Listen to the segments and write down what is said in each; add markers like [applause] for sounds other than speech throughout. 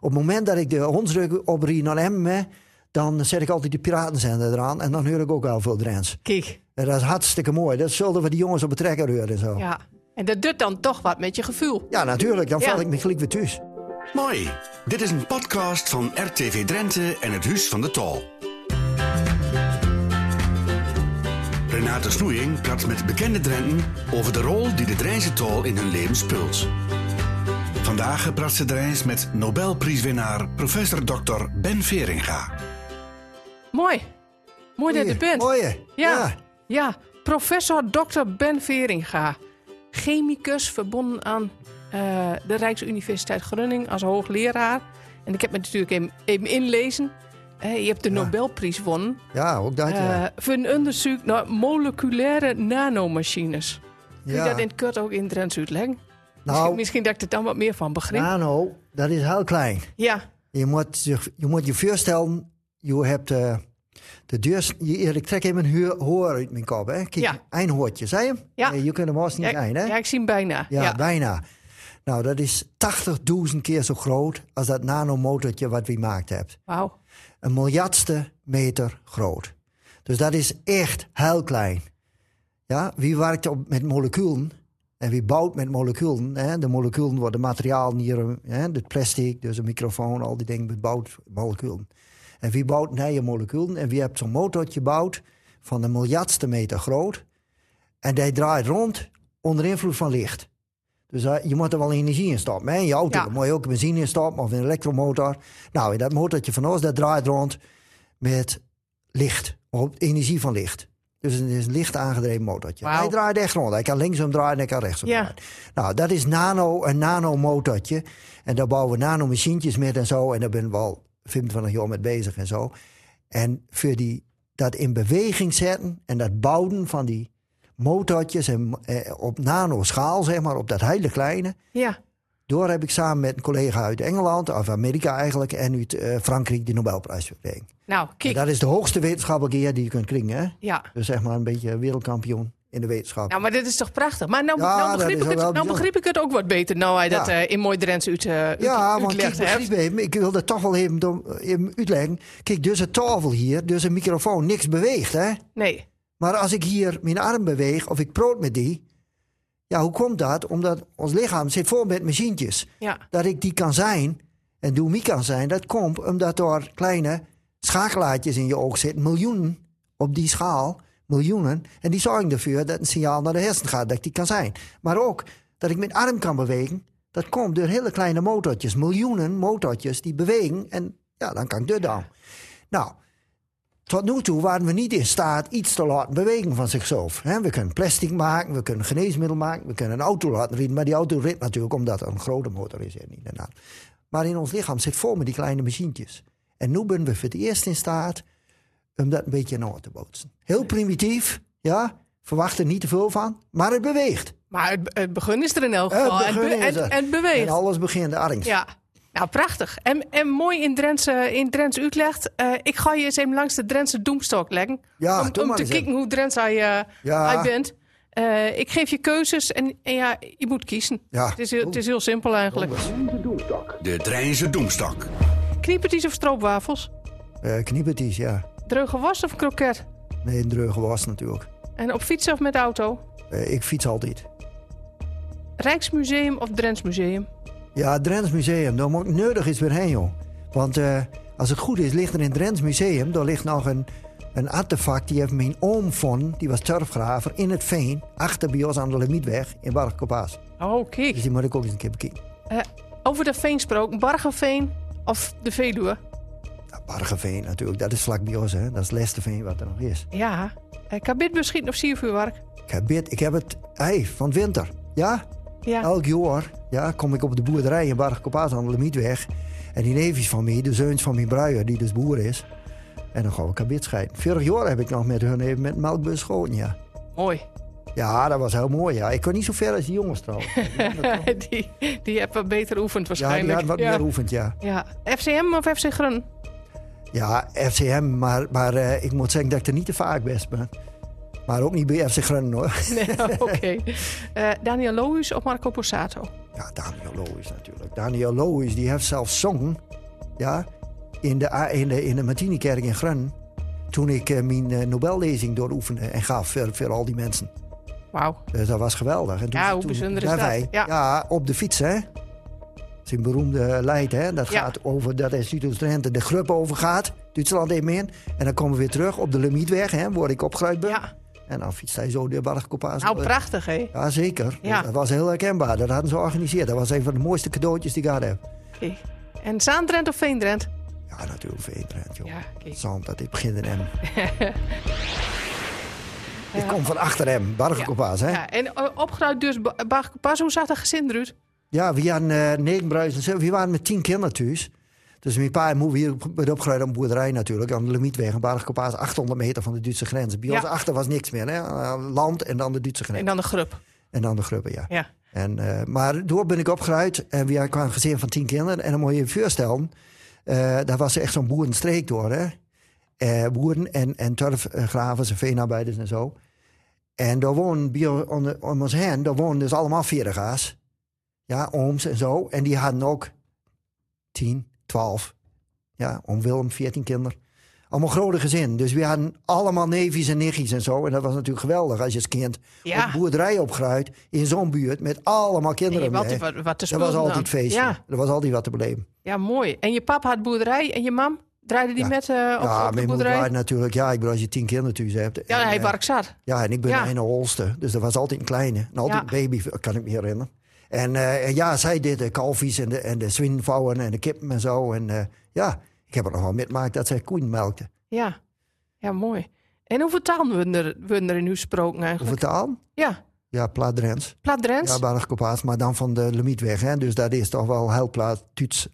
Op het moment dat ik de hondsrug oprie naar Emmen, dan zet ik altijd de piratenzender eraan. En dan hoor ik ook al veel Drents. Kijk, En dat is hartstikke mooi. Dat zullen we die jongens op het trekker horen en zo. Ja, ja. En dat doet dan toch wat met je gevoel. natuurlijk. Dan Ja. val ik me gelijk weer thuis. Mooi. Dit is een podcast van RTV Drenthe en het Huis van de Tol. Renate Snoeing praat met bekende Drenten over de rol die de Drijnse tol in hun leven speelt. Vandaag praat ze Drijns met Nobelprijswinnaar professor Dr. Ben Veringa. Mooi. Mooi dat je er bent. Mooi. Ja. ja. Ja, professor Dr. Ben Veringa. Chemicus verbonden aan eh, de Rijksuniversiteit Groningen als hoogleraar. En ik heb me natuurlijk even, even inlezen. Eh, je hebt de Nobelprijs gewonnen Ja, ook dat. ja. eh, voor een onderzoek naar moleculaire nanomachines. Kun je Ja. dat in het kort ook in Drents uitleggen? Misschien, nou, misschien dat ik er dan wat meer van begrijp. nano, dat is heel klein. ja, Je moet, zich, je moet je voorstellen, je hebt eh, de deur... Je, ik trek even een huur, hoor uit mijn kop. Hè? Kijk, Ja. een hoortje, zei je? Ja. Eh, je kunt hem vast niet ja, hè? ja, ik zie hem bijna. Ja, Ja, bijna. Nou, dat is 80.000 keer zo groot als dat nanomotortje wat we gemaakt hebben. Wauw. Een miljardste meter groot. Dus dat is echt heel klein. Ja, wie werkt op, met moleculen en wie bouwt met moleculen? Hè? De moleculen worden materiaal hier, hè? het plastic, dus een microfoon, al die dingen bouwt moleculen. En wie bouwt nieuwe moleculen? En wie hebt zo'n motortje gebouwd van een miljardste meter groot. En die draait rond onder invloed van licht. Dus eh, je moet er wel energie in stoppen. Hè? In je auto Ja. moet je ook benzine in stoppen of een elektromotor. Nou, in dat motortje van ons, dat draait rond met licht. Op energie van licht. Dus het is een licht aangedreven motortje. Hij draait echt rond. Hij kan linksom draaien en hij kan rechtsom Ja. draaien. Nou, dat is nano, een nanomotortje. En daar bouwen we nanomachientjes met en zo. En daar ben ik wel 25 jaar mee bezig en zo. En voor die, dat in beweging zetten en dat bouwen van die motortjes en, eh, op nanoschaal, zeg maar, op dat hele kleine. Ja, Door heb ik samen met een collega uit Engeland, of Amerika eigenlijk, en uit eh, Frankrijk de Nobelprijs gekregen. nou, En kijk. Dat is de hoogste wetenschappelijke eer die je kunt krijgen. Hè? Ja. Dus zeg maar een beetje wereldkampioen in de wetenschap. Nou, maar dit is toch prachtig. Maar nou, Ja, nou, begreep, ik het, nou begreep ik het ook wat beter. Nou, hij dat Ja. eh, in mooi Drents uit, uh, ja, want kijk, even, ik wil dat toch wel even, even uitleggen. Kijk, dus een tafel hier, dus een microfoon, niks beweegt. Hè? Nee. Maar als ik hier mijn arm beweeg of ik proot met die. Ja, hoe komt dat? Omdat ons lichaam zit vol met machientjes. Ja. Dat ik die kan zijn en doe me kan zijn. Dat komt omdat er kleine schakelaartjes in je oog zitten. Miljoenen op die schaal. Miljoenen. En die zorgen ervoor dat een signaal naar de hersenen gaat. Dat ik die kan zijn. Maar ook dat ik mijn arm kan bewegen. Dat komt door hele kleine motortjes. Miljoenen motortjes die bewegen. En ja, dan kan ik dit dan. Nou, tot nu toe waren we niet in staat iets te laten bewegen van zichzelf. We kunnen plastic maken, we kunnen geneesmiddel maken, we kunnen een auto laten rijden. Maar die auto rijdt natuurlijk omdat er een grote motor is. En daarna. Maar in ons lichaam zit vol met die kleine machientjes. En nu zijn we voor het eerst in staat om dat een beetje naar te bootsen. Heel primitief, ja. Verwacht er niet te veel van, maar het beweegt. Maar het, het begin is er in elk Het geval. en, begin be- is en, en beweegt. En alles begint angst. Ja. Nou, prachtig. En, en mooi in Drents, eh, in Drents uitlegd. Eh, ik ga je eens even langs de Drentse doemstok leggen. Ja, om te kijken even. hoe Drents hij, eh, Ja. hij bent. Eh, ik geef je keuzes en, en ja, je moet kiezen. Ja. Het, is heel, het is heel simpel eigenlijk. De Drijnse Doemstok. Kniepertjes of stroopwafels? Eh kniepertjes, ja. Dreuge was of kroket? Nee, een dreuge was natuurlijk. En op fietsen of met auto? Eh, ik fiets altijd. Rijksmuseum of Drents Museum? Ja, het Drents Museum, daar moet ik nodig eens weer heen, joh. Want eh, als het goed is, ligt er in het Drents Museum... daar ligt nog een, een artefact, die heeft mijn oom van... die was turfgraver in het veen... achter bij ons aan de Lemietweg in Bargkopaas. Oh, kijk. Dus die moet ik ook eens een keer bekijken. Eh, over de veensprook, Bargenveen of de Veluwe? Ja, Bargeveen natuurlijk, dat is vlak bij ons, hè. Dat is het laatste veen wat er nog is. Ja. Uh, kabit beschieten of siervuurwerk? Ik heb, dit, ik heb het, hey, van winter, ja? Ja. Elk jaar ja, kom ik op de boerderij in Bargkopaas aan de Lemietweg... en die neefjes van mij, de zeuns van mijn bruier, die dus boer is... en dan gaan we kabit scheiden. Vorig jaar heb ik nog met hun even met melkbus geschoten, ja. Mooi. Ja, dat was heel mooi. Ja. Ik kon niet zo ver als die jongens trouwens. [laughs] Ja, [laughs] die, die hebben beter oefend ja, die waarschijnlijk. wat meer oefend, ja. Ja. FCM of FC Grun? Ja, FCM, maar, maar eh, ik moet zeggen dat ik er niet te vaak best ben. Maar ook niet bij FC Groningen hoor. [laughs] Nee, [laughs] oké. Eh, Daniel Lohuis of Marco Borsato? Ja, Daniel Lohuis natuurlijk. Daniel Lohuis die heeft zelfs zongen Ja, in de, in de, in de Martinikerk in Grun. Toen ik eh, mijn eh, Nobellezing dooroefende en gaf voor, voor al die mensen. Wauw. Dus dat was geweldig. En toen, Ja, hoe toen bijzonder is zijn dat? wij- Ja. ja, op de fiets, hè. Is een beroemde leid, hè. Dat Ja. gaat over dat Instituut Drenthe de grup overgaat. Duitsland even in. En dan komen we weer terug op de Limietweg, hè, waar ik opgeruimd ben. Ja. En dan fietst hij zo de Bargkopaas. Nou, prachtig, hè? Ja, zeker. Ja. Dat was heel herkenbaar. Dat hadden ze georganiseerd. Dat was een van de mooiste cadeautjes die ik gehad heb. Oké. En Zaandrent of Veendrent? Ja, natuurlijk Veendrent, joh. Ja, oké. Zand, dat ik begin in hem. [laughs] ik kom van achter hem, Bargkopaas, hè. Ja, en eh, opgeruimd dus Bachkepas. Hoe zag dat gezin eruit? Ja, we hadden eh negen bruisen. en zo. We waren met tien kinderen thuis. Dus mijn pa en moe hier opgeruimd op een boerderij natuurlijk. Aan de Limietweg, een Bargkopaas, 800 meter van de Duitse grens. Bij Ja. ons achter was niks meer, hè. Eh, Land en dan de Duitse grens. En dan de grup. En dan de grubben, ja. Ja. En, eh, maar door ben ik opgeruimd en we hadden een gezin van tien kinderen. En dan moet je je voorstellen, eh daar was echt zo'n boerenstreek door. Hè? Boeren en, en turfgravers en veenarbeiders en zo. En daar woonden bij ons- om, om ons heen, daar woonden dus allemaal veerdiga's. Ja, ooms en zo. En die hadden ook tien, twaalf. Ja, oom Willem, veertien kinderen. Allemaal grote gezin. Dus we hadden allemaal neefjes en nichtjes en zo. En dat was natuurlijk geweldig als je als kind Ja. op boerderij opgroeit in zo'n buurt met allemaal kinderen. Nee, mee. wat, wat te dat was altijd dan. feestje. Ja, Er was altijd wat te beleven. ja, mooi. En je papa had boerderij en je mam? Draaide die Ja. met eh, op, ja, op de mijn moeder boerderij? waren natuurlijk, ja, ik bedoel, als je tien kinderen thuis hebt. Ja, en, hij werk zat. Ja, en ik ben Ja. een holste. Dus er was altijd een kleine. En altijd Ja. een baby, kan ik me herinneren. En, eh, en ja, zij deed de kalfjes en de, en de zwinvouwen en de kippen en zo. En eh, ja, ik heb er nog wel metgemaakt dat zij koeien melkte. Ja. ja, mooi. En hoeveel talen worden er, worden er in u gesproken Hoeveel eigenlijk? taal? Ja, Ja, plaat Drents. Plaat Drents? Ja, maar dan van de Limietweg. Hè? Dus dat is toch wel heel plaat Duits.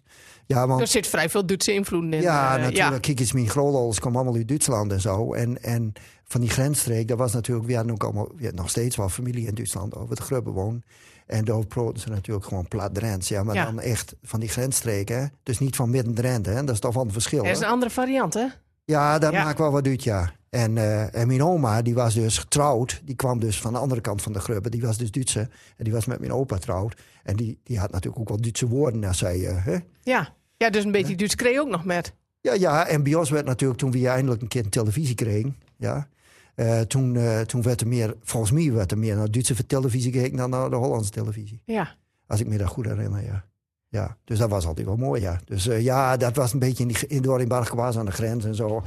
Ja, want er zit vrij veel Duitse invloeden in. Ja, eh, natuurlijk. Kijk eens, mijn grootouders kwamen allemaal uit Duitsland en zo. En, en van die grensstreek, dat was natuurlijk... We hadden ook allemaal, we hadden nog steeds wel familie in Duitsland over het Grubbe woon. En daar proten ze natuurlijk gewoon plat Drents. Ja, maar Ja. dan echt van die grensstreken. hè. Dus niet van midden Drenthe, hè. Dat is toch wel een verschil, Dat is hè? een andere variant, hè? Ja, dat Ja. maakt wel wat uit, ja. En, en mijn oma, die was dus getrouwd. Die kwam dus van de andere kant van de Grubbe. Die was dus Duitse. En die was met mijn opa getrouwd. En die, die had natuurlijk ook wel Duitse woorden als zij... eh, hè? Ja. Ja, dus een beetje Duits kreeg je ook nog met. Ja, ja, en bij ons werd natuurlijk toen we eindelijk een keer een televisie kregen, ja, eh, toen, eh, toen werd er meer, volgens mij werd er meer naar Duitse televisie gekeken dan naar de Hollandse televisie. Ja. Als ik me dat goed herinner, ja. Ja, dus dat was altijd wel mooi, ja. Dus eh, ja, dat was een beetje in, die, in Bargwaas aan de grens en zo.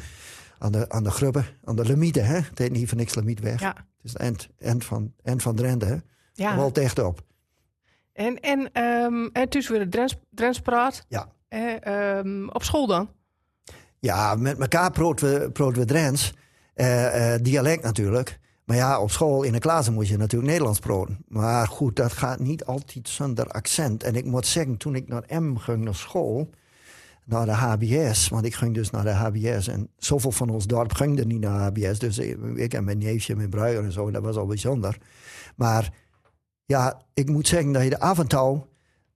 Aan de, aan de grubben, aan de limieten, hè. Het heet niet voor niks limietweg. Ja. Het is het eind, eind, van, eind van Drenthe, hè. ja. Wel echt op. En, en, ehm en tussen weer de Drents, Drents praat. Ja. Eh, ehm, op school dan? Ja, met elkaar proten we, proten we Drents. Eh, dialect natuurlijk. Maar ja, op school in de klas moet je natuurlijk Nederlands proten. Maar goed, dat gaat niet altijd zonder accent. En ik moet zeggen, toen ik naar M ging naar school, naar de HBS, want ik ging dus naar de HBS. En zoveel van ons dorp ging er niet naar HBS. Dus ik en mijn neefje, mijn bruier en zo, dat was al bijzonder. Maar ja, ik moet zeggen dat je de toe,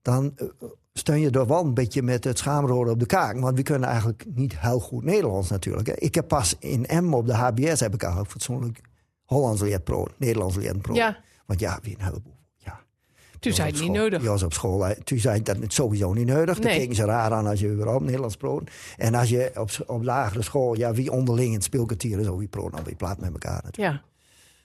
dan eh, steun je er wel een beetje met het schaamroden op de kaak. Want we kunnen eigenlijk niet heel goed Nederlands natuurlijk. Ik heb pas in M op de HBS heb ik eigenlijk fatsoenlijk Hollands leren pro, Nederlands leren pro. Ja. Want ja, wie een heleboel. Ja. Toen zei het niet school- nodig. Die was op school. Toen zei dat het sowieso niet nodig. Toen Nee. keken ze raar aan als je op Nederlands proot. En als je op, op lagere school, ja, wie onderling in het speelkwartier is, zo wie proot, dan weer plaat met elkaar natuurlijk. Ja.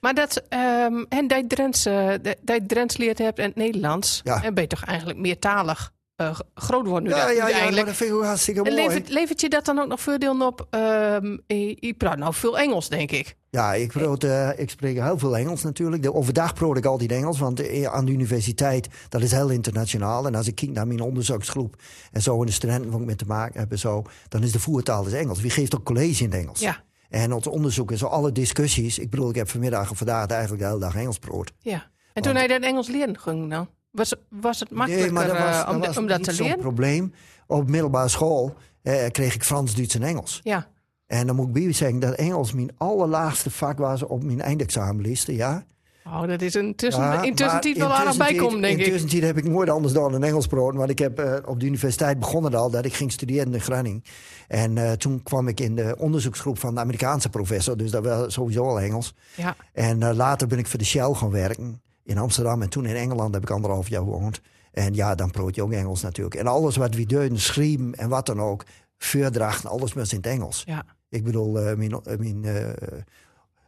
Maar dat, ehm en dat je Drents, je Drents leert hebt en het Nederlands. Ja. En ben je toch eigenlijk meertalig eh, g- groot worden nu Ja, dat- ja, ja, maar dat vind ik ook hartstikke mooi. levert, levert je dat dan ook nog voordeel op? ehm je, je praat nou veel Engels, denk ik. Ja, ik, proot, eh, ik spreek heel veel Engels natuurlijk. De, overdag proot ik altijd Engels, want eh, aan de universiteit, dat is heel internationaal. En als ik kijk naar mijn onderzoeksgroep en zo, en de studenten waar ik mee te maken heb en zo, dan is de voertaal is Engels. Wie geeft ook college in het Engels? Ja. En ons onderzoek en zo, alle discussies. Ik bedoel, ik heb vanmiddag en vandaag eigenlijk de hele dag Engels proot. ja. En toen hij dat Engels leren ging dan? Was, was het makkelijker dat was, eh, om, dat was om dat niet te zo'n leren? probleem. Op middelbare school eh, kreeg ik Frans, Duits en Engels. Ja. En dan moet ik bij zeggen dat Engels mijn allerlaagste vak was op mijn eindexamenlisten, ja. Oh, dat is een tussen, Ja, in tussentijd maar wel aardig denk ik. tussentijd heb ik nooit anders dan een Engels proten. Want ik heb eh, op de universiteit begonnen al dat ik ging studeren in Groningen. En eh, toen kwam ik in de onderzoeksgroep van de Amerikaanse professor. Dus dat was sowieso al Engels. Ja. En later ben ik voor de Shell gaan werken in Amsterdam. En toen in Engeland heb ik anderhalf jaar gewoond. En ja, dan proot je ook Engels natuurlijk. En alles wat we deden, schreven en wat dan ook, voordrachten, alles was in het Engels. Ja. Ik bedoel, eh, mijn, eh, mijn, eh,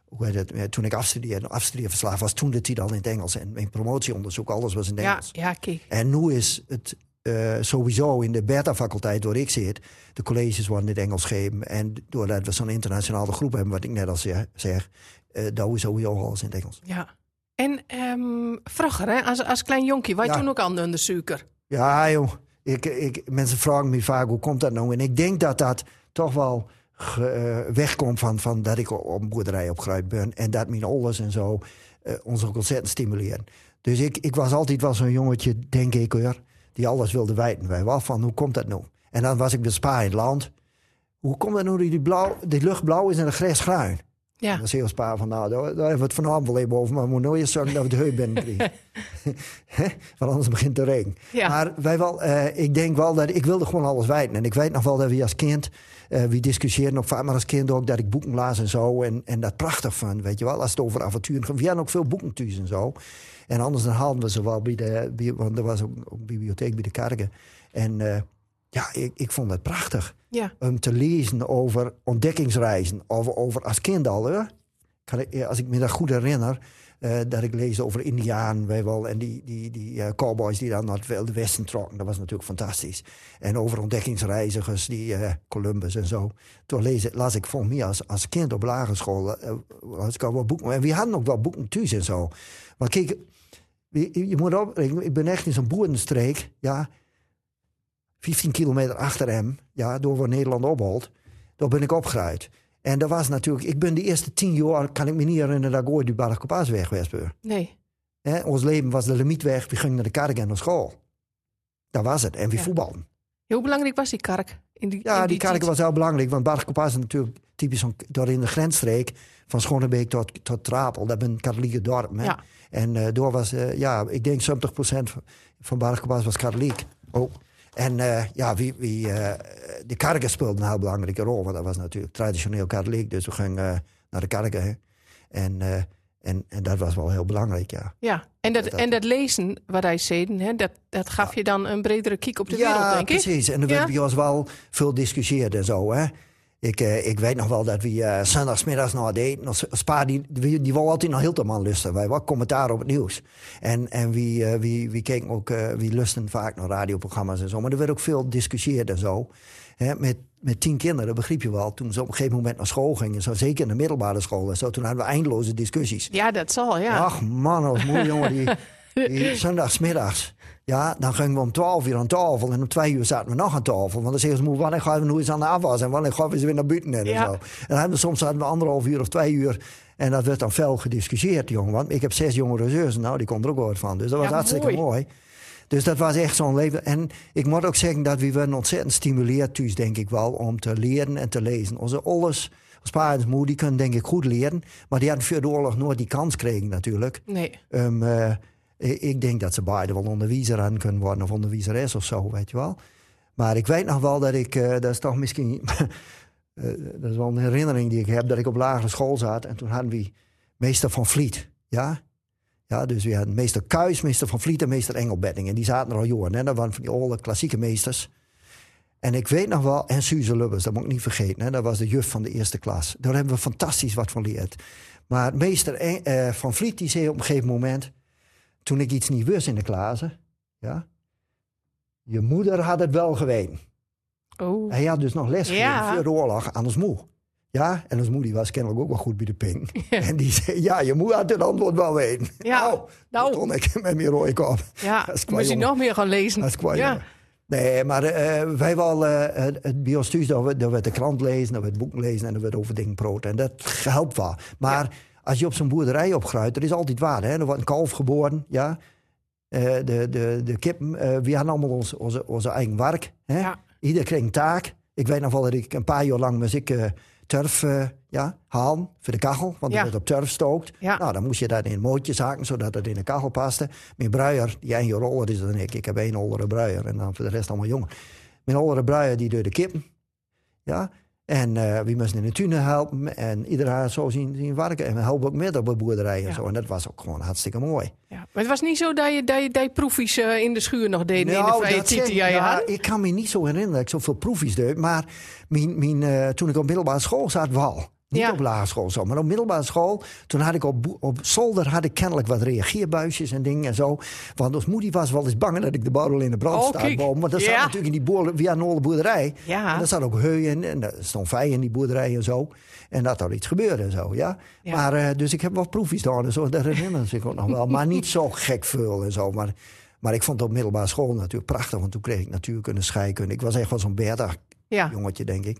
hoe heet het, toen ik afstudeerde, afstudeerverslaaf was, toen de titel al in het Engels. En mijn promotieonderzoek, alles was in het Ja, Engels. ja, kijk. En nu is het sowieso in de beta-faculteit waar ik zit, de colleges worden in het Engels gegeven. En doordat we zo'n internationale groep hebben, wat ik net al zeg, zeg dat is sowieso alles in het Engels. Ja. En vroeger, hè, als, als klein jonkie, wij Ja. toen ook aan de suiker. Ja, joh. Ik, ik, mensen vragen me vaak hoe komt dat nou? En ik denk dat dat toch wel ge- eh, wegkomt van, van dat ik op een boerderij opgegroeid ben. En dat mijn ouders en zo eh, ons ook ontzettend stimuleren. Dus ik, ik was altijd wel zo'n jongetje, denk ik hoor, die alles wilde weten. Wij wel van, hoe komt dat nou? En dan was ik bij Spa in het land. Hoe komt dat nou dat die, blauw, die lucht blauw is en de gras groen? Ja. Dat is heel Spa van, nou, daar, daar hebben we het vanavond wel even over. Maar we moeten nooit eens zorgen dat we de binnen krijgen. [laughs] Hè? Want anders begint het te regenen. Ja. Maar wij wel, eh, ik denk wel dat ik wilde gewoon alles weten. En ik weet nog wel dat we als kind, eh we discussieerden ook vaak, maar als kind ook, dat ik boeken las en zo. En, en dat prachtig van, weet je wel, als het over avonturen gaat. We hadden ook veel boeken thuis en zo. En anders dan haalden we ze wel bij de, bij- want er was ook bibliotheek bij de kerken. En eh, ja, ik, ik vond het prachtig Ja. om te lezen over ontdekkingsreizen. Over, over als kind al, hè? Eh, als ik me dat goed herinner, eh, dat ik lees over Indiaan, weet wel, en die, die, die eh, cowboys die dan naar het Wilde Westen trokken. Dat was natuurlijk fantastisch. En over ontdekkingsreizigers, die Columbus en zo. Toen lees, las ik voor mij als, als kind op lagere school, las ik al wel boeken. En we hadden ook wel boeken thuis en zo. Maar kijk, je, je moet op, ik, ik ben echt in zo'n boerenstreek, ja. 15 kilometer achter hem, ja, door waar Nederland opholt. Daar ben ik opgeruid. En dat was natuurlijk, ik ben de eerste tien jaar, kan ik me niet herinneren dat ik ooit die weg ben. Nee. Ons leven was de limietweg, we gingen naar de kerk en naar school. Dat was het. En we Ja. voetbalden. Hoe belangrijk was die kark? In die, Ja, in die kerk tijd? was heel belangrijk, want Bargkopaas is natuurlijk typisch zo'n- door in de grensstreek van Schonebeek tot, tot Trapel. Dat ben een katholieke dorp. Ja. En eh, door was, eh, ja, ik denk 70% van Bargkopaas was katholiek. Oh. En eh, ja, wie, wie, eh, de kerken speelden een heel belangrijke rol, want dat was natuurlijk traditioneel katholiek. Dus we gingen eh, naar de kerken. hè. En, en, en dat was wel heel belangrijk, ja. Ja, en dat, Dat- en dat lezen wat hij zei, hè, dat, dat gaf je dan een bredere kijk op de ja, wereld, denk ik. precies. En er Ja? werd bij ons wel veel discussieerd en zo, hè. Ik, eh, ik weet nog wel dat we eh zondagsmiddags het eten... als Spa, die, die, die wou altijd naar Hilterman lusten. Wij wel commentaar op het nieuws. En, en wie, eh, wie, wie keken ook... wie lusten vaak naar radioprogramma's en zo. Maar er werd ook veel gediscussieerd en zo. Hè, met, met tien kinderen, begreep je wel. Toen ze op een gegeven moment naar school gingen... Zo, zeker in de middelbare school en zo... toen hadden we eindeloze discussies. Ja, dat zal, ja. Ach man, was mooi jongen. Die [laughs] [laughs] zondagsmiddags. Ja, dan gingen we om 12 uur aan tafel. En om twee uur zaten we nog aan tafel. Want dan zeggen ze, "Moe, wanneer gaan we nu eens aan de afwas? En wanneer gaan we eens weer naar buiten? En, Ja. zo. en dan hadden we, soms hadden we anderhalf uur of twee uur. En dat werd dan fel gediscussieerd, jongen. Want ik heb zes jongere zussen. Nou, die komt er ook wat van. Dus dat was Ja, hartstikke mooi. mooi. Dus dat was echt zo'n leven. En ik moet ook zeggen dat we werden ontzettend stimuleerd thuis, denk ik wel, om te leren en te lezen. Onze ouders, ons moeder, die kunnen denk ik goed leren. Maar die hadden voor de oorlog nooit die kans gekregen natuurlijk. Nee. Um, eh, ik denk dat ze beide wel onderwijzer aan kunnen worden of onderwijzeres of zo, weet je wel. Maar ik weet nog wel dat ik, eh, dat is toch misschien, [laughs] eh, dat is wel een herinnering die ik heb, dat ik op lagere school zat en toen hadden we meester van Vliet, ja. Ja, dus we hadden meester Kuis, meester van Vliet en meester Engelbetting. En die zaten er al jaren, hè. Dat waren van die oude klassieke meesters. En ik weet nog wel, en Suze Lubbers, dat moet ik niet vergeten, hè. Dat was de juf van de eerste klas. Daar hebben we fantastisch wat van geleerd. Maar meester eh, van Vliet, die zei op een gegeven moment toen ik iets niet wist in de klas, ja, je moeder had het wel geweten. Oh. Hij had dus nog les Ja. voor de oorlog aan ons moe. Ja, en ons moe die was kennelijk ook wel goed bij de ping. [laughs] En die zei, ja, je moeder had het antwoord wel weten. Ja, nou, nou. toen kon ik met mijn rode kop. Ja, je jongen. nog meer gaan lezen. Dat is ja. Nee, maar eh, wij wel eh, het, thuis, dat we, dat we de krant lezen, dat we het boek lezen en dat we het over dingen praten. En dat helpt wel. Maar als je op zo'n boerderij opgruidt, er is altijd waar. Hè? Er wordt een kalf geboren, ja. Eh, de, de, de kippen, eh, we hadden allemaal ons, onze, onze eigen werk. Hè? Ja. Ieder kreeg een taak. Ik weet nog wel dat ik een paar jaar lang moest ik eh, turf ja, halen voor de kachel. Want Ja. er werd op turf stookt. Ja. Nou, dan moest je dat in mootjes haken, zodat het in de kachel paste. Mijn bruier, die één jaar ouder is dan ik. Ik heb één oudere bruier en dan voor de rest allemaal jongen. Mijn oudere bruier, die deed de kippen. Ja. En eh we moesten in de tuinen helpen. En iedereen zo zien, zien werken. En we helpen ook met op de boerderij en Ja. zo. En dat was ook gewoon hartstikke mooi. Ja. Maar het was niet zo dat je, dat je, dat je proefjes eh, in de schuur nog deed in de vrije tijd die jij had? Ik kan me niet zo herinneren dat ik zoveel proefjes deed. Maar mijn, mijn, eh, toen ik op middelbare school zat, wel. Niet Ja. op lagere school zo, maar op middelbare school. Toen had ik op, op zolder had ik kennelijk wat reageerbuisjes en dingen en zo. Want ons moeder was wel eens bang dat ik de borrel in de brand Oh, sta kijk. boven. Want dat zat natuurlijk in die boer, via een boerderij. Ja. En daar zat ook heu in en er stond vij in die boerderij en zo. En dat er iets gebeurde en zo, ja. Ja. Maar, eh, dus ik heb wel proefjes gedaan en zo. Dat herinneren zich ook nog wel. Maar niet zo gek veel en zo. Maar, maar ik vond het op middelbare school natuurlijk prachtig. Want toen kreeg ik natuurkunde, scheikunde. Ik was echt wel zo'n Bertha jongetje, denk ik.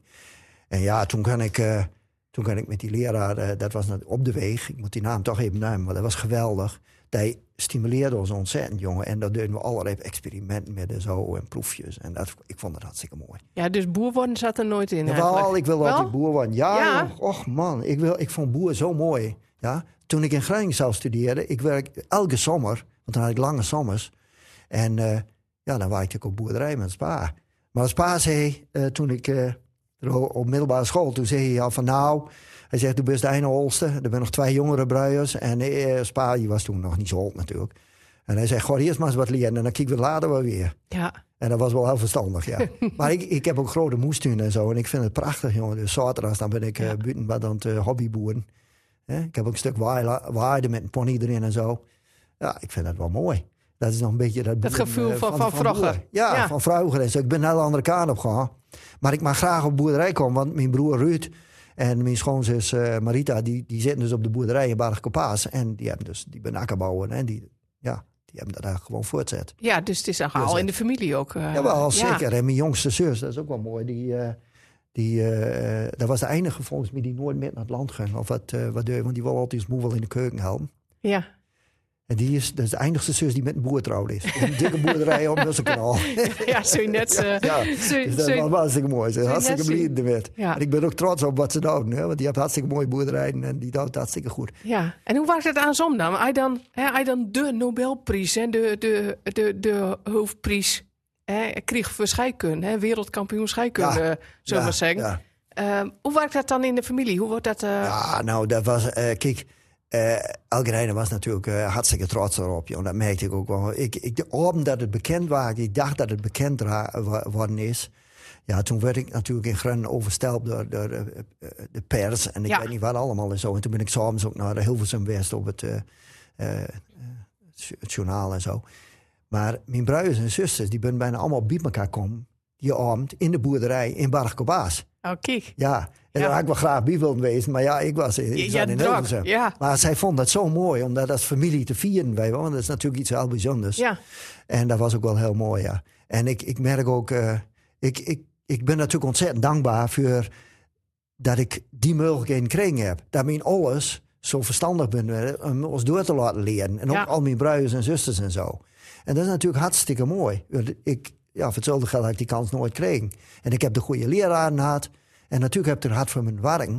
En ja, toen kan ik, eh, toen kan ik met die leraar, eh, dat was net op de weg. Ik moet die naam toch even nemen, maar dat was geweldig. Hij stimuleerde ons ontzettend, jongen. En daar deden we allerlei experimenten met en zo en proefjes. En dat, ik vond dat hartstikke mooi. ja, dus boer worden zat er nooit in eigenlijk. ik wil Wel? altijd boer worden. Ja, Ja. och man, ik, wil, ik vond boer zo mooi. Ja? Toen ik in Groningen zou studeren, ik werk elke zomer, want dan had ik lange zomers. En eh, ja, dan werkte ik op boerderij met spa. Maar spa zei, eh, toen ik op middelbare school, toen zei hij al van nou, hij zegt, du bent de ene oudste, er zijn nog twee jongere bruiers. En eh, was toen nog niet zo oud natuurlijk. En hij zei, goh, eerst maar eens wat leren en dan kijken we later wel weer. Ja. En dat was wel heel verstandig, ja. [laughs] maar ik, ik heb ook grote moestuinen en zo. En ik vind het prachtig, jongen. Dus zaterdags dan ben ik eh Ja. buiten wat aan het eh, hobbyboeren. Hè? Ik heb ook een stuk waarde met een pony erin en zo. Ja, ik vind dat wel mooi. Dat is nog een beetje dat, boeren, gevoel eh, van- van vroeger. Ja, Ja. van vroeger. En zo. Ik ben een hele andere kant op gegaan. Maar ik mag graag op boerderij komen, want mijn broer Ruud en mijn schoonzus eh, Marita, die, die zitten dus op de boerderij in Barg Kopaas. En die hebben dus die ben akkerbouwen en die, ja, die hebben dat gewoon voortzet. ja, dus het is al Dus, in de familie ook. Jawel, ja. zeker. En mijn jongste zus, dat is ook wel mooi. Die, die, dat was de enige volgens mij die nooit meer naar het land ging. Of wat, wat deed, want die wil altijd zijn moe wel in de keuken helpen. Ja. En die is, dat is de enigste zus die met een boer trouwd is. Een dikke boerderij op Musselkanaal. [laughs] ja, zo net... eh, ja, zo- dus dat zo- was hartstikke mooi. Ze is hartstikke blij. Ja. En ik ben ook trots op wat ze doen. Hè? Want die heeft hartstikke mooie boerderijen en die doet het hartstikke goed. Ja, en hoe was het aan zom dan? Hij dan, hij dan de Nobelprijs, hè, de, de, de, de hoofdprijs, hè, kreeg voor scheikunde, hè, wereldkampioen scheikunde, Ja, zullen we Ja, zeggen. Ehm, hoe werkt dat dan in de familie? Hoe wordt dat? eh, Ja, nou, dat was. eh kijk, eh Elke was natuurlijk eh, hartstikke trots erop. Joh. Dat merkte ik ook wel. Ik, ik, de dat het bekend was, ik dacht dat het bekend worden is. Ja, toen werd ik natuurlijk in Grun overstelpt door, door eh, de pers. En ik Ja. weet niet wat allemaal en zo. En toen ben ik s'avonds ook naar de Hilversum West op het, het journaal en zo. Maar mijn broers en zusters, die ben bijna allemaal bij elkaar komen. Die avond in de boerderij in Barg oh, kijk. ja, en Ja. daar had ik wel graag bij willen wezen. Maar ja, ik was ik Ja, zat in Hilversum. ja. Maar zij vond dat zo mooi, om dat als familie te vieren. Wel. Want dat is natuurlijk iets heel bijzonders. Ja, En dat was ook wel heel mooi, ja. En ik, ik merk ook... eh, ik, ik, ik ben natuurlijk ontzettend dankbaar voor... dat ik die mogelijkheden gekregen heb. Dat mijn alles zo verstandig ben om ons door te laten leren. En ook al mijn broers en zusters en zo. En dat is natuurlijk hartstikke mooi. Ik, ja, voor hetzelfde geld heb ik die kans nooit gekregen. En ik heb de goede leraren gehad. En natuurlijk heb ik er hard voor mijn werk.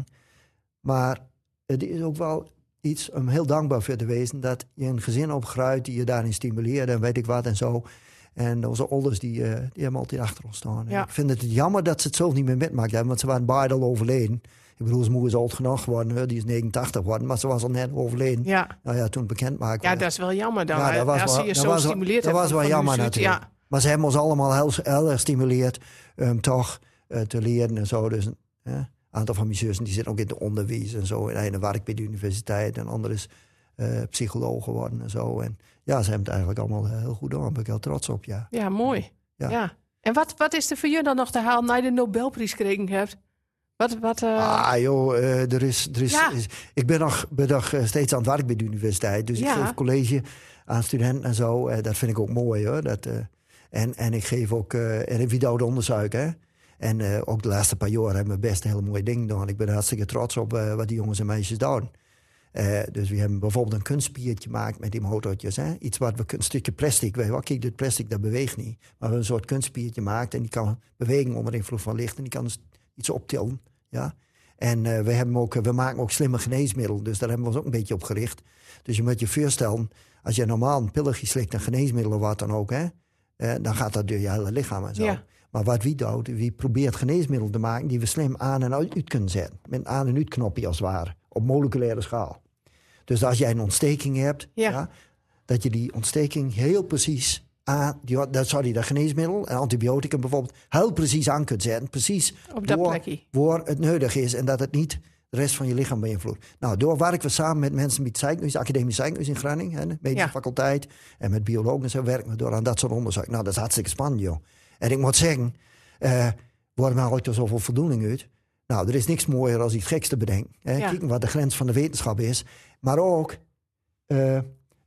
Maar het is ook wel iets om heel dankbaar voor te wezen... dat je een gezin opgruidt die je daarin stimuleert en weet ik wat en zo. En onze ouders die, eh, die hebben altijd achter ons staan. Ja. Ik vind het jammer dat ze het zelf niet meer metmaakt hebben, want ze waren beide al overleden. Ik bedoel, zijn moeder is oud genoeg geworden, die is 89 geworden, maar ze was al net overleden. ja. Nou ja, toen bekend maakte. ja, dat is wel jammer dan. Ja, dat was als wel- je dat zo stimuleert dat was wel jammer natuurlijk. Ja, Maar ze hebben ons allemaal heel, heel erg gestimuleerd om toch eh, te leren en zo. Dus een aantal van mijn zussen die zitten ook in het onderwijs en zo. En een werkt bij de universiteit en ander is eh, psycholoog geworden en zo. En ja, ze hebben het eigenlijk allemaal heel goed gedaan. Daar ben ik heel trots op, ja. ja mooi. Ja. Ja. En wat, wat is er voor je dan nog te halen na je de Nobelprijs gekregen hebt? Wat, wat, eh, Ah joh, er is, er is, Ja. is- ik ben nog, ben nog steeds aan het werk bij de universiteit. Dus Ja. ik geef college aan studenten en zo. Eh, dat vind ik ook mooi hoor. Dat, en, en ik geef ook, eh en ik video onderzoek hè. En eh, ook de laatste paar jaar hebben we best hele mooie dingen gedaan. Ik ben hartstikke trots op eh, wat die jongens en meisjes doen. Eh, dus we hebben bijvoorbeeld een kunstspiertje gemaakt met die motortjes. Hè? Iets wat we een stukje plastic, weet je wel. Kijk, dit plastic dat beweegt niet. Maar we hebben een soort kunstspiertje gemaakt en die kan bewegen onder invloed van licht. En die kan dus iets optillen. Ja? En eh, we, hebben ook, we maken ook slimme geneesmiddelen. Dus daar hebben we ons ook een beetje op gericht. Dus je moet je voorstellen, als je normaal een pilletje slikt, een geneesmiddel of wat dan ook, hè, eh, dan gaat dat door je hele lichaam en zo. Ja. Maar wat wie doet, wie probeert geneesmiddelen te maken die we slim aan en uit kunnen zetten. Met een aan- en uitknopje als het ware. Op moleculaire schaal. Dus als jij een ontsteking hebt, Ja. ja, dat je die ontsteking heel precies aan, die, dat die dat geneesmiddel en antibioticum bijvoorbeeld heel precies aan kunt zetten. Precies Op dat waar het nodig is en dat het niet de rest van je lichaam beïnvloedt. Nou, door werken we samen met mensen met Ziekenhuis, Academie Ziekenhuis in Groningen, hè, de medische Ja. faculteit en met biologen en zo werken we door aan dat soort onderzoek. Nou, dat is hartstikke spannend, joh. En ik moet zeggen, eh worden we ooit er zoveel voldoening uit. Nou, er is niks mooier als iets geks te bedenken. Hè. Ja. Kijken wat de grens van de wetenschap is. Maar ook eh,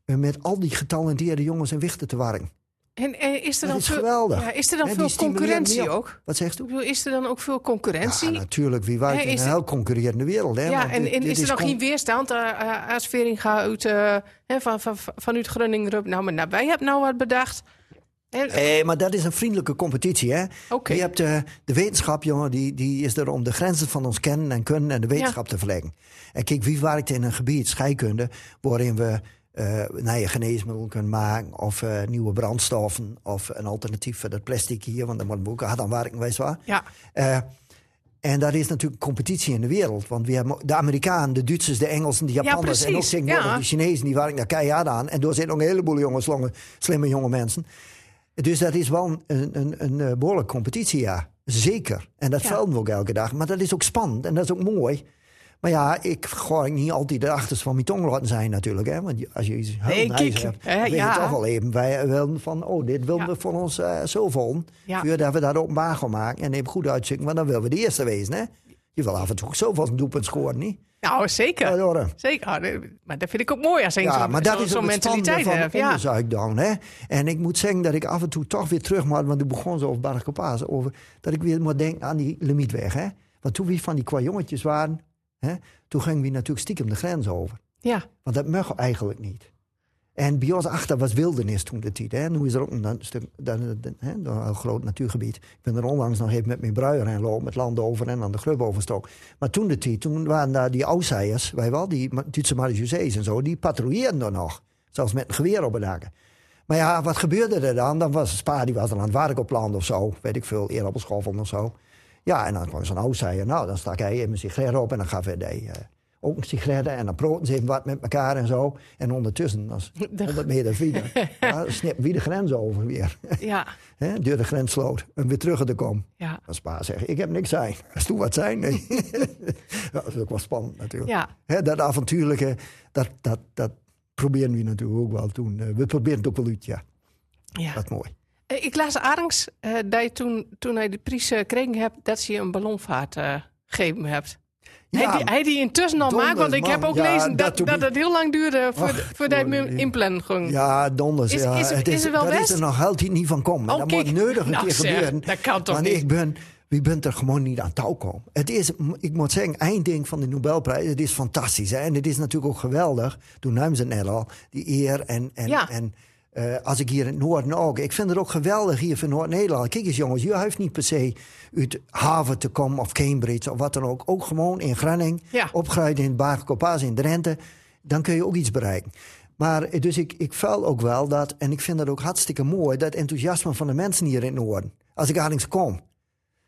met al die getalenteerde jongens en wichten te werken. En, en is er dan is veel, geweldig. Ja, is er dan veel concurrentie ook? Wat zegt u? Ik bedoel, is er dan ook veel concurrentie? Ja, natuurlijk. Wie werkt in een heel concurrerende wereld. Hè? Ja, Want en, dit- en dit is er dan geen weerstand uh, uh, als Veringa uit, hè, van, van, vanuit Groningen nou, maar nou, wij hebben nou wat bedacht. Nee, maar dat is een vriendelijke competitie. hè? Je hebt eh, de wetenschap, jongen, die, die is er om de grenzen van ons kennen en kunnen en de wetenschap te verleggen. En kijk, wie werkt in een gebied, scheikunde, waarin we eh nou ja, geneesmiddelen kunnen maken of eh, nieuwe brandstoffen of een alternatief voor dat plastic hier, want dan moeten we ook hard aan werken, weet je wel. Ja, Eh, en daar is natuurlijk competitie in de wereld. Want we hebben de Amerikanen, de Duitsers, de Engelsen, de Japanners en ook precies, tegenwoordig ja. de Chinezen, die werken daar keihard aan. En door zitten ook een heleboel jonge, slimme jonge mensen. Dus dat is wel een, een, een, eh, behoorlijke competitie, ja. Zeker. En dat Ja. velden we ook elke dag. Maar dat is ook spannend en dat is ook mooi. Maar ja, ik ga niet altijd de achterste van mijn tong laten zijn natuurlijk. Hè? Want als je iets heel Nee, nice hebt, weet je toch wel even. Wij willen van, oh, dit willen Ja. we voor ons eh, zo volgen. Ja. Voordat we dat openbaar gaan maken en even goed uitzoeken. Want dan willen we de eerste wezen, hè. Je wil af en toe ook zoveel een doelpunt scoren, niet? nou zeker. Ja. Zeker. Ah, Maar dat vind ik ook mooi als je Ja, zo'n maar dat zo, is zo'n ook het spannende mentaliteit van. Ja. onderzoek dan. Hè? En ik moet zeggen dat ik af en toe toch weer terug moet, want ik begon zo over Barracopa's, over dat ik weer moet denken aan die limietweg. Hè? Want toen we van die qua jongetjes waren, hè, toen gingen we natuurlijk stiekem de grens over. ja, Want dat mag eigenlijk niet. En bij ons achter was wildernis toen de tijd. Hè. Nu is er ook een, stuk, een groot natuurgebied. Ik ben er onlangs nog even met mijn bruier heen lopen, met land over en aan de grub overstok. Maar toen de tijd, toen waren daar die oudzeijers, wij wel, die Duitse marechaussees en zo, die patrouilleerden er nog. Zelfs met een geweer op de daken. Maar ja, wat gebeurde er dan? Dan was Spa, die was er aan het werk op land of zo. Weet ik veel, eer op een schoffel of zo. Ja, en dan kwam zo'n oudzeier. Nou, dan stak hij even een sigaret op en dan gaf hij die, eh, ook een sigaret. En dan proten ze even wat met elkaar en zo. En ondertussen, als 100 [laughs] meter verder, [laughs] ja, snippen we de grens over weer. [laughs] ja, Hè, Door de grenssloot. En weer terug te komen. ja, Als pa zegt, ik heb niks zijn. Als toen wat zijn, nee. dat is ook wel spannend natuurlijk. ja. Dat avontuurlijke, dat, dat, dat proberen we natuurlijk ook wel toen. Eh, We proberen het ook wel uit, ja. ja. Dat is mooi. Eh, Ik las Arends eh, dat je toen, toen hij de prijs eh, gekregen hebt, dat ze je een ballonvaart eh gegeven hebt. Ja, hij, die, hij die intussen al maakt, want ik man. heb ook Ja, gelezen dat dat, het heel lang duurde voordat hem die- inplannen ging. Ja, donders. Is- ja. is er- Het is er wel dat best? is er nog altijd niet van komen. Oh, dat kijk. moet nodig een Nou, keer zeg, gebeuren. dat kan toch Want niet? ik ben, wie bent er gewoon niet aan touw komen. Het is, ik moet zeggen, eindding van de Nobelprijs. Het is fantastisch. Hè? En het is natuurlijk ook geweldig. Toen namen ze het net al. Die eer en... en, en eh, als ik hier in het Noorden ook. Ik vind het ook geweldig hier van Noord-Nederland. Kijk eens jongens, je hoeft niet per se uit Haven te komen of Cambridge of wat dan ook. Ook gewoon in Granning, Ja. opgeruid in Baarkopaas in Drenthe. Dan kun je ook iets bereiken. Maar eh, dus ik, ik vel ook wel dat, en ik vind dat ook hartstikke mooi, dat enthousiasme van de mensen hier in het Noorden. Als ik ergens kom.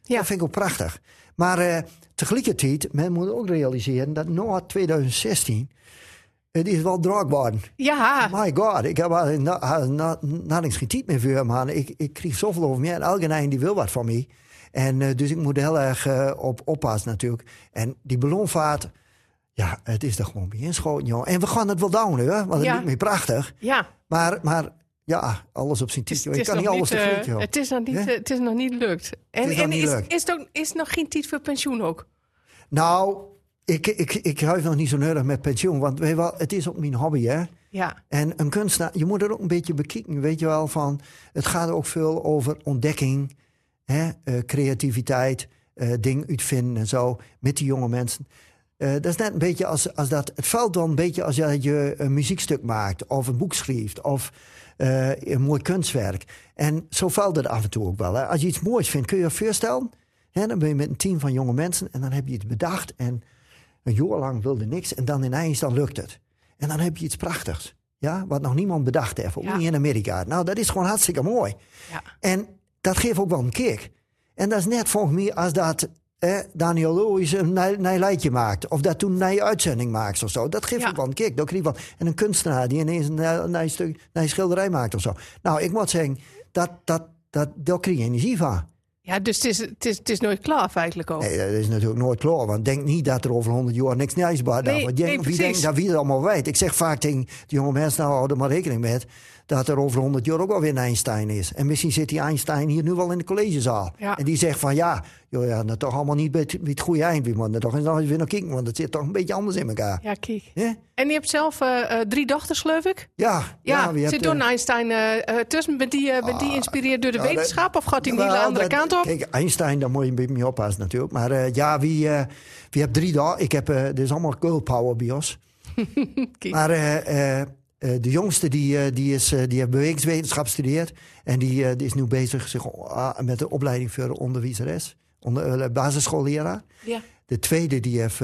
Ja. Dat vind ik ook prachtig. Maar eh, tegelijkertijd, men moet ook realiseren dat na 2016, het is wel druk geworden. Ja, My god, ik heb er na, na, na, na niks geen tijd meer voor, man. Ik, ik kreeg zoveel over. En elke een die wil wat van mij. En eh, dus ik moet heel erg eh, op oppassen natuurlijk. En die ballonvaart, ja, het is er gewoon bij inschoten, joh. En we gaan het wel down, hoor. Want het Ja. lukt me prachtig. ja. Maar, maar ja, alles op zijn joh. Je kan niet alles eh, tegelijk, joh. het, is nog niet, Hè? het is nog niet lukt. En, is en is, is, het ook, is nog geen tijd voor pensioen ook? Nou, ik, ik, ik huif nog niet zo nodig met pensioen. Want weet wel, het is ook mijn hobby, hè. Ja, En een kunstenaar, je moet er ook een beetje bekijken, weet je wel, van het gaat ook veel over ontdekking, hè, eh, creativiteit, eh dingen uitvinden en zo met die jonge mensen. Eh, dat is net een beetje als, als dat, het valt dan een beetje als je, je een muziekstuk maakt of een boek schrijft of een mooi kunstwerk. En zo valt het af en toe ook wel. Hè. Als je iets moois vindt, kun je je voorstellen, hè, dan ben je met een team van jonge mensen en dan heb je iets bedacht en een jaar lang wilde niks en dan ineens dan lukt het. En dan heb je iets prachtigs. Ja, wat nog niemand bedacht heeft, ook Ja. niet in Amerika. Nou, dat is gewoon hartstikke mooi. ja, En dat geeft ook wel een kick. En dat is net volgens mij als dat eh, Daniel Lewis een nij- maakt. Of dat toen een uitzending maakt of zo. Dat geeft Ja. ook wel een kick. Dat. En een kunstenaar die ineens een nij schilderij maakt of zo. Nou, ik moet zeggen, dat, dat, dat, daar krijg je energie van. Ja, dus het is, het is, het is nooit klaar feitelijk ook. Nee, dat is natuurlijk nooit klaar. Want denk niet dat er over 100 jaar niks nieuws bij Nee, nee, Wie denkt dat wie het allemaal weet? Ik zeg vaak tegen de jonge mensen, nou hou er maar rekening met... dat er over 100 jaar ook wel weer een Einstein is. En misschien zit die Einstein hier nu wel in de collegezaal. Ja. En die zegt van ja, joh, ja dat toch allemaal niet bij het, bij het goede eind. Moeten er toch eens nog eens weer naar kijken, want het zit toch een beetje anders in elkaar. Ja, kijk. En je hebt zelf eh, drie dochters, geloof ik? Ja, Ja, zit eh, Einstein eh, tussen? Bent die, bent die geïnspireerd door de dat- wetenschap of gaat hij Wel, hele andere dat- kant op? Kijk, Einstein, daar moet je een beetje mee oppassen natuurlijk. Maar ja, wie, wie hebt drie dagen? Ik heb, dit is allemaal girl power bij ons. [laughs] Maar eh, de jongste die, eh, die, is, eh, die heeft bewegingswetenschap gestudeerd. En die, die is nu bezig zich, ah, met de opleiding voor onderwijzeres. Onder, basisschoolleraar. Ja. De tweede die heeft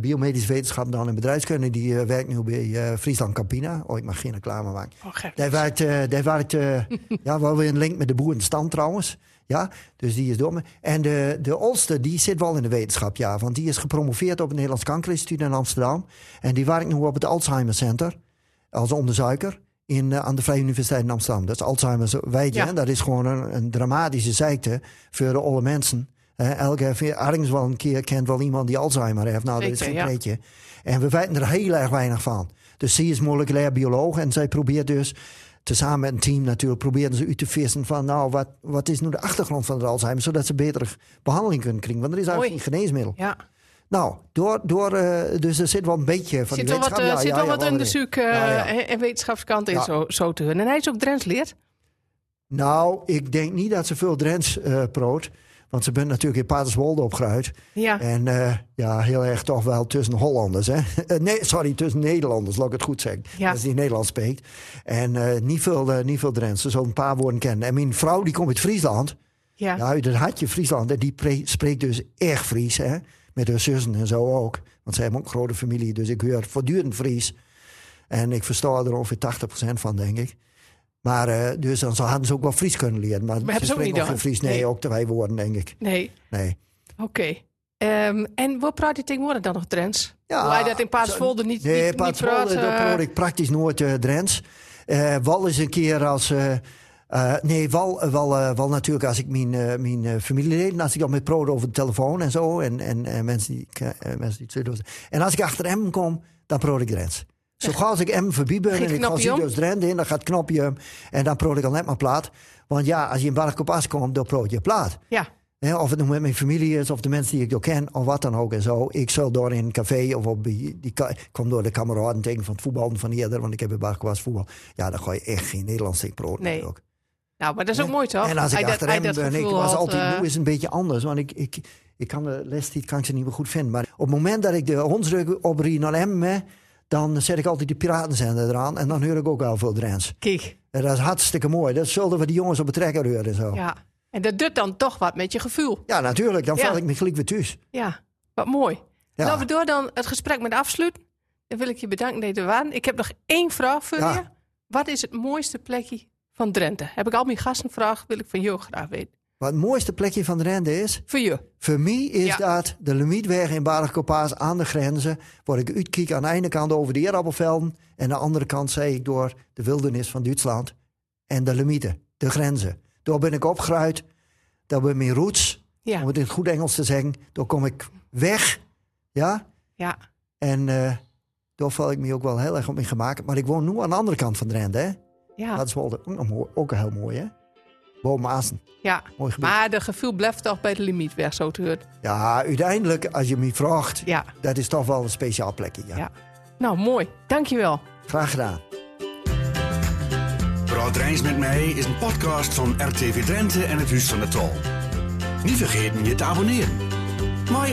biomedische wetenschap dan in bedrijfskunde. Die werkt nu bij Friesland Campina. Oh, ik mag geen reclame maken. Oh. Daar werkt, daar werkt [laughs] ja, wel weer een link met de boerenstand trouwens. Ja, dus die is dom. En de, de oudste, die zit wel in de wetenschap, ja. Want die is gepromoveerd op het Nederlands Kankerinstituut in Amsterdam. En die werkt nu op het Alzheimer Center als onderzoeker in, eh, aan de Vrije Universiteit in Amsterdam. Dat is Alzheimer, weet je. Ja. Dat is gewoon een, een dramatische ziekte voor de alle mensen. Eh, elke ergens wel een keer kent wel iemand die Alzheimer heeft. Nou, dat is geen ja. pretje. En we weten er heel erg weinig van. Dus zij is moleculair bioloog en zij probeert dus tezamen met een team natuurlijk proberen ze uit te vissen van nou wat, wat is nu de achtergrond van het Alzheimer zodat ze betere behandeling kunnen krijgen want er is eigenlijk geen geneesmiddel. Ja. Nou, door, door, eh, dus er zit wel een beetje van Zit die wel wat, wetenschap. eh, Ja, zit wel ja, wat onderzoek ja. en- en wetenschapskant in zo, zo te doen. En hij is ook Drents leert. Nou, ik denk niet dat ze veel Drents eh proot. Want ze bent natuurlijk in Paterswolde opgeruid. Ja. En ja, heel erg toch wel tussen Hollanders. Hè? [laughs] Nee, sorry, tussen Nederlanders, laat ik het goed zeggen. Ja. Als die Nederlands spreekt. En niet, veel, eh, niet veel Drents. Ze zullen een paar woorden kennen. En mijn vrouw, die komt uit Friesland. Ja. Ja, uit het hartje Friesland. En die pre- spreekt dus echt Fries, hè. Met haar zussen en zo ook. Want zij hebben ook een grote familie. Dus ik hoor voortdurend Fries. En ik versta er ongeveer 80% van, denk ik. Maar eh, dus dan hadden ze ook wel Fries kunnen leren. Maar, ze ook spreken dan? geen Fries. Nee, Nee. ook twee woorden, denk ik. Nee. Nee. Oké. Ehm, en waar praat je tegenwoordig dan nog Drents? Ja, Hoe hij dat in Paterswolde niet, Nee, niet, niet praat? daar eh, praat ik praktisch nooit eh, Drents. Eh wel eens een keer als... eh, nee, wel, wel, eh, wel natuurlijk als ik mijn, eh, mijn familieleden... als ik dan met prood over de telefoon en zo... en, en, en mensen die, ik, mensen die het. En als ik achter hem kom, dan proot ik Drents. Zo gauw als ik hem voorbij ben en ik ga dus Drent in... dan gaat het knopje en dan proot ik al net maar plaat. Want ja, als je in Bark op As komt, dan proot je plaat. Ja. Of het nu met mijn familie is, of de mensen die ik door ken, of wat dan ook en zo. Ik zal door in een café of op die, die ka- ik kom door de kameraden tegen van het voetbal van eerder, want ik heb bij Barkwas voetbal. Ja, dan ga je echt geen Nederlands brood. Nee. Ook. Nou, maar dat is ook mooi toch? En als ik achter hem ben, ik gevoel was altijd eh, moe, is een beetje anders. Want ik, ik, ik kan de les kan ik ze niet meer goed vinden. Maar op het moment dat ik de hondsrug oprie naar hem, hè, dan zet ik altijd de piratenzender eraan. En dan hoor ik ook wel veel Drents. Kijk. En dat is hartstikke mooi. Dat zullen we die jongens op het trekker horen en zo. Ja, Ja. En dat doet dan toch wat met je gevoel. natuurlijk. Dan Ja. val ik me gelijk weer thuis. Ja. Wat mooi. Ja. Nou, we door dan het gesprek met afsluiten. Dan wil ik je bedanken dat je er. Ik heb nog één vraag voor Ja. je. Wat is het mooiste plekje van Drenthe? Heb ik al mijn gasten gevraagd, wil ik van jou graag weten. Wat het mooiste plekje van de rende is... Voor je. Voor mij is Ja. dat de limietweg in Baardig-Kopaas aan de grenzen. Waar ik uitkijk aan de ene kant over de Eerappelvelden. En aan de andere kant zie ik door de wildernis van Duitsland. En de limieten, de grenzen. Daar ben ik opgeruid. Daar ben mijn roots, Ja. om het in het goed Engels te zeggen. Daar kom ik weg. Ja. Ja. En eh daar val ik me ook wel heel erg op in gemaakt. Maar ik woon nu aan de andere kant van de rende. Hè? Ja. Dat is wel de- ook, nog mooi, ook heel mooi, hè? Boven Maassen. ja. Mooi gebied. Maar de gevoel blijft toch bij de limietweg, zo te horen. Ja, uiteindelijk, als je me vraagt, Ja. dat is toch wel een speciaal plekje. Ja. Ja. Nou, mooi. Dankjewel. Graag gedaan. Praat Rijns met mij is een podcast van RTV Drenthe en het Huis van de Tol. Niet vergeten je te abonneren. Mooi.